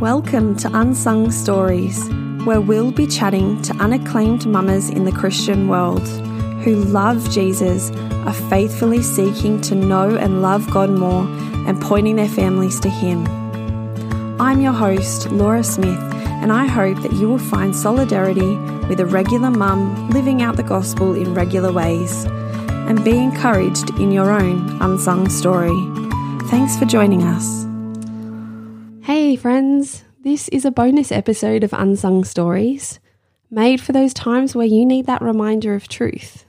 Welcome to Unsung Stories, where we'll be chatting to unacclaimed mamas in the Christian world who love Jesus, are faithfully seeking to know and love God more, and pointing their families to Him. I'm your host, Laura Smith, and I hope that you will find solidarity with a regular mum living out the gospel in regular ways and be encouraged in your own unsung story. Thanks for joining us. Friends, this is a bonus episode of Unsung Stories, made for those times where you need that reminder of truth.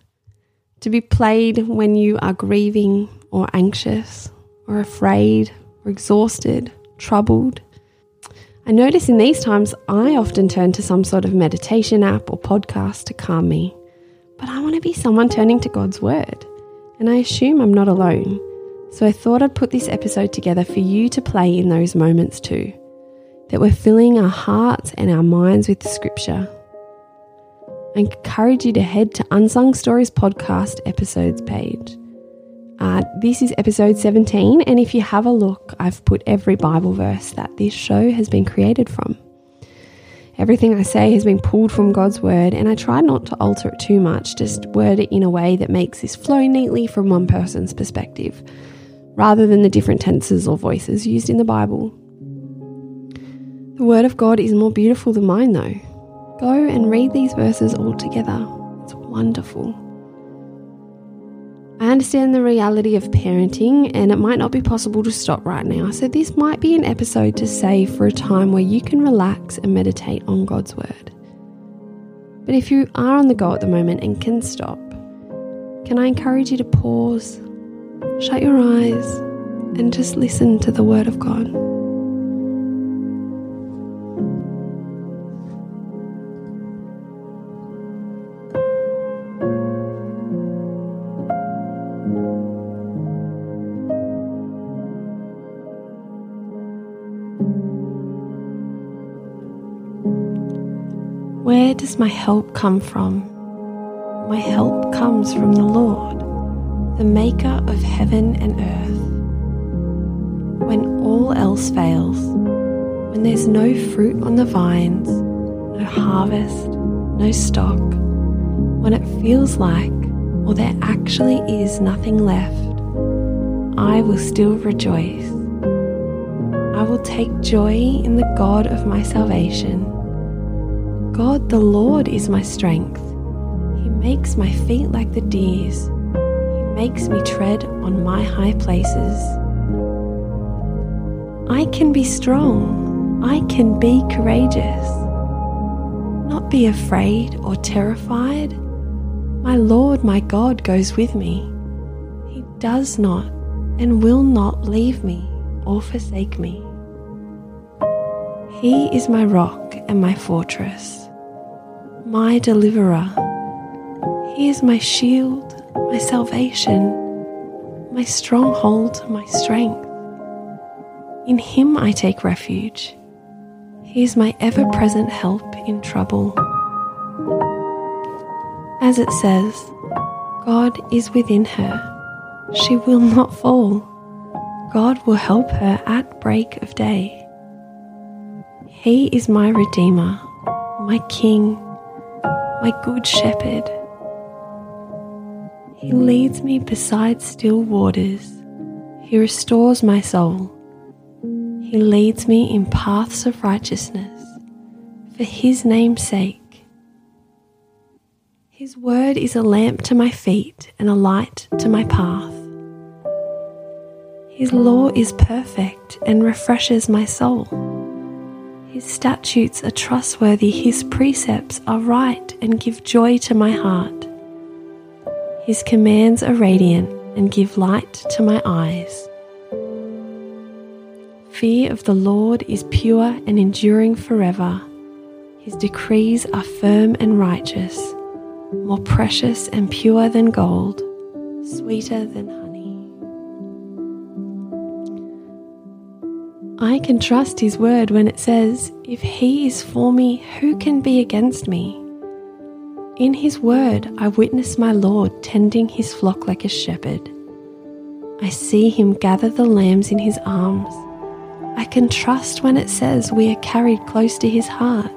To be played when you are grieving or anxious or afraid or exhausted, troubled. I notice in these times I often turn to some sort of meditation app or podcast to calm me. But I want to be someone turning to God's Word. And I assume I'm not alone. So I thought I'd put this episode together for you to play in those moments too. That we're filling our hearts and our minds with Scripture. I encourage you to head to Unsung Stories podcast episodes page. Uh, this is episode 17, and if you have a look, I've put every Bible verse that this show has been created from. Everything I say has been pulled from God's word, and I try not to alter it too much, just word it in a way that makes this flow neatly from one person's perspective rather than the different tenses or voices used in the Bible. The Word of God is more beautiful than mine, though. Go and read these verses all together. It's wonderful. I understand the reality of parenting, and it might not be possible to stop right now, so this might be an episode to save for a time where you can relax and meditate on God's Word. But if you are on the go at the moment and can stop, can I encourage you to pause, Shut your eyes and just listen to the Word of God. Where does my help come from? My help comes from the Lord the maker of heaven and earth. When all else fails, when there's no fruit on the vines, no harvest, no stock, when it feels like, or there actually is nothing left, I will still rejoice. I will take joy in the God of my salvation. God the Lord is my strength. He makes my feet like the deer's He makes me tread on my high places. I can be strong, I can be courageous, not be afraid or terrified. My Lord, my God goes with me. He does not and will not leave me or forsake me. He is my rock and my fortress, my deliverer. He is my shield my salvation, my stronghold, my strength. In Him I take refuge. He is my ever present help in trouble. As it says, God is within her. She will not fall. God will help her at break of day. He is my Redeemer, my King, my Good Shepherd. He leads me beside still waters. He restores my soul. He leads me in paths of righteousness for His name's sake. His word is a lamp to my feet and a light to my path. His law is perfect and refreshes my soul. His statutes are trustworthy, His precepts are right and give joy to my heart. His commands are radiant and give light to my eyes. Fear of the Lord is pure and enduring forever. His decrees are firm and righteous, more precious and pure than gold, sweeter than honey. I can trust His word when it says, If He is for me, who can be against me? In his word, I witness my Lord tending his flock like a shepherd. I see him gather the lambs in his arms. I can trust when it says we are carried close to His heart.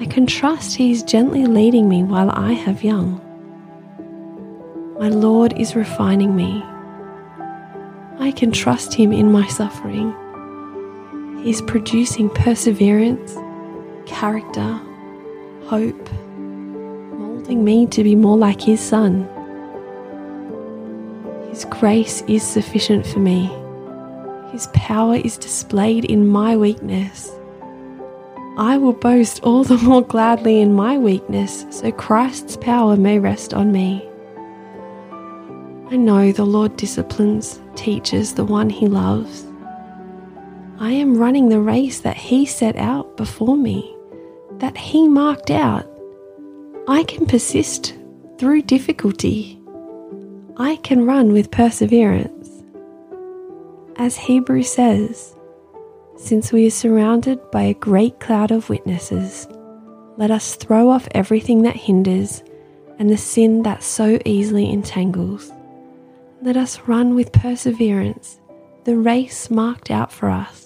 I can trust He is gently leading me while I have young. My Lord is refining me. I can trust Him in my suffering. Is producing perseverance, character, hope, molding me to be more like His Son. His grace is sufficient for me. His power is displayed in my weakness. I will boast all the more gladly in my weakness, so Christ's power may rest on me. I know the Lord disciplines, teaches the one he loves. I am running the race that he set out before me, that he marked out. I can persist through difficulty. I can run with perseverance. As Hebrew says, since we are surrounded by a great cloud of witnesses, let us throw off everything that hinders and the sin that so easily entangles. Let us run with perseverance the race marked out for us,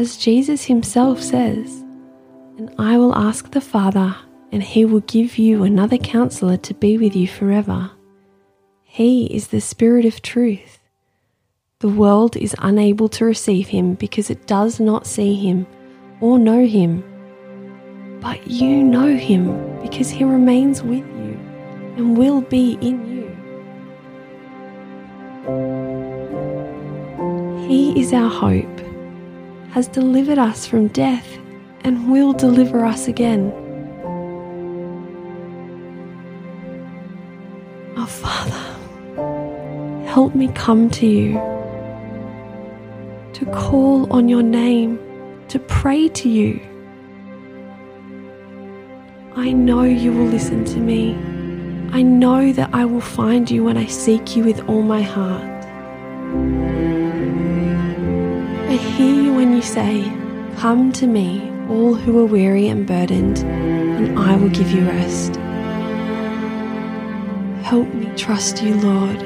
as Jesus himself says, and I will ask the Father, and he will give you another counselor to be with you forever. He is the Spirit of truth. The world is unable to receive him because it does not see him or know him. But you know him because he remains with you and will be in you. He is our hope, has delivered us from death, and will deliver us again. Our Father, help me come to you to call on your name, to pray to you. I know you will listen to me. I know that I will find you when I seek you with all my heart. Hear you when you say, Come to me, all who are weary and burdened, and I will give you rest. Help me trust you, Lord.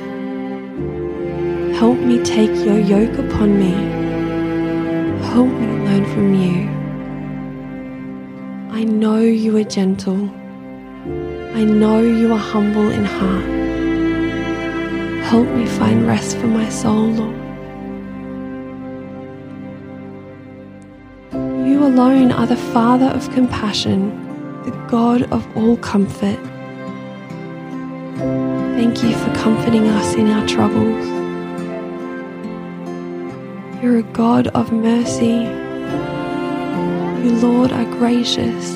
Help me take your yoke upon me Help me learn from you. I know you are gentle. I know you are humble in heart. Help me find rest for my soul, Lord. Alone are the Father of compassion, the God of all comfort. Thank you for comforting us in our troubles. You're a God of mercy. You, Lord, are gracious.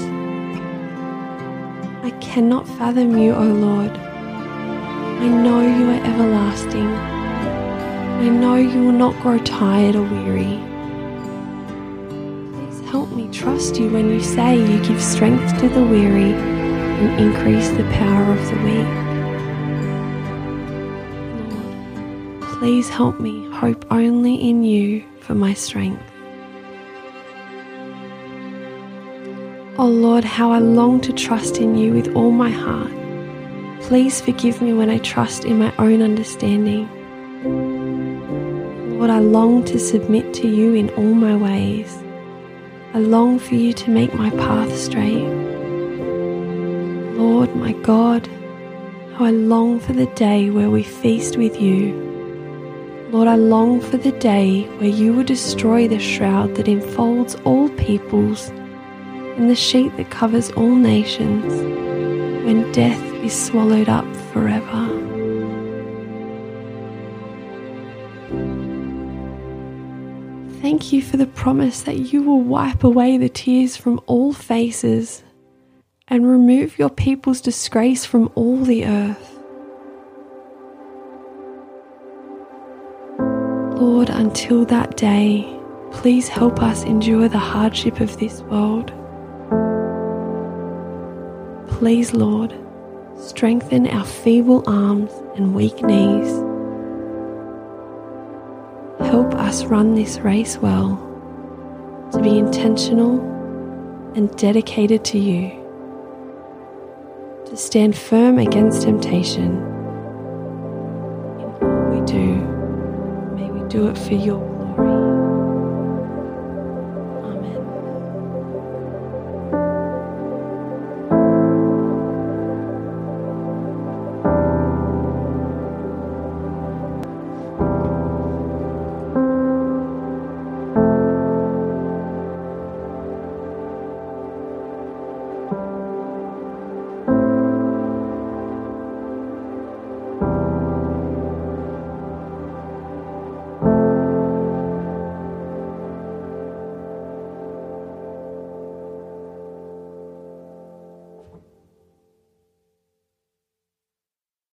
I cannot fathom you, O Lord. I know you are everlasting. I know you will not grow tired or weary. Help me trust you when you say you give strength to the weary and increase the power of the weak. Lord, Please help me hope only in you for my strength. Oh Lord, how I long to trust in you with all my heart. Please forgive me when I trust in my own understanding. Lord, I long to submit to you in all my ways. I long for you to make my path straight. Lord, my God, how I long for the day where we feast with you Lord, I long for the day where you will destroy the shroud that enfolds all peoples and the sheet that covers all nations, when death is swallowed up forever. Thank you for the promise that you will wipe away the tears from all faces and remove your people's disgrace from all the earth. Lord, until that day, Please help us endure the hardship of this world. Please, Lord, strengthen our feeble arms and weak knees. Us run this race well, to be intentional and dedicated to you, to stand firm against temptation. In all we do, may we do it for your glory.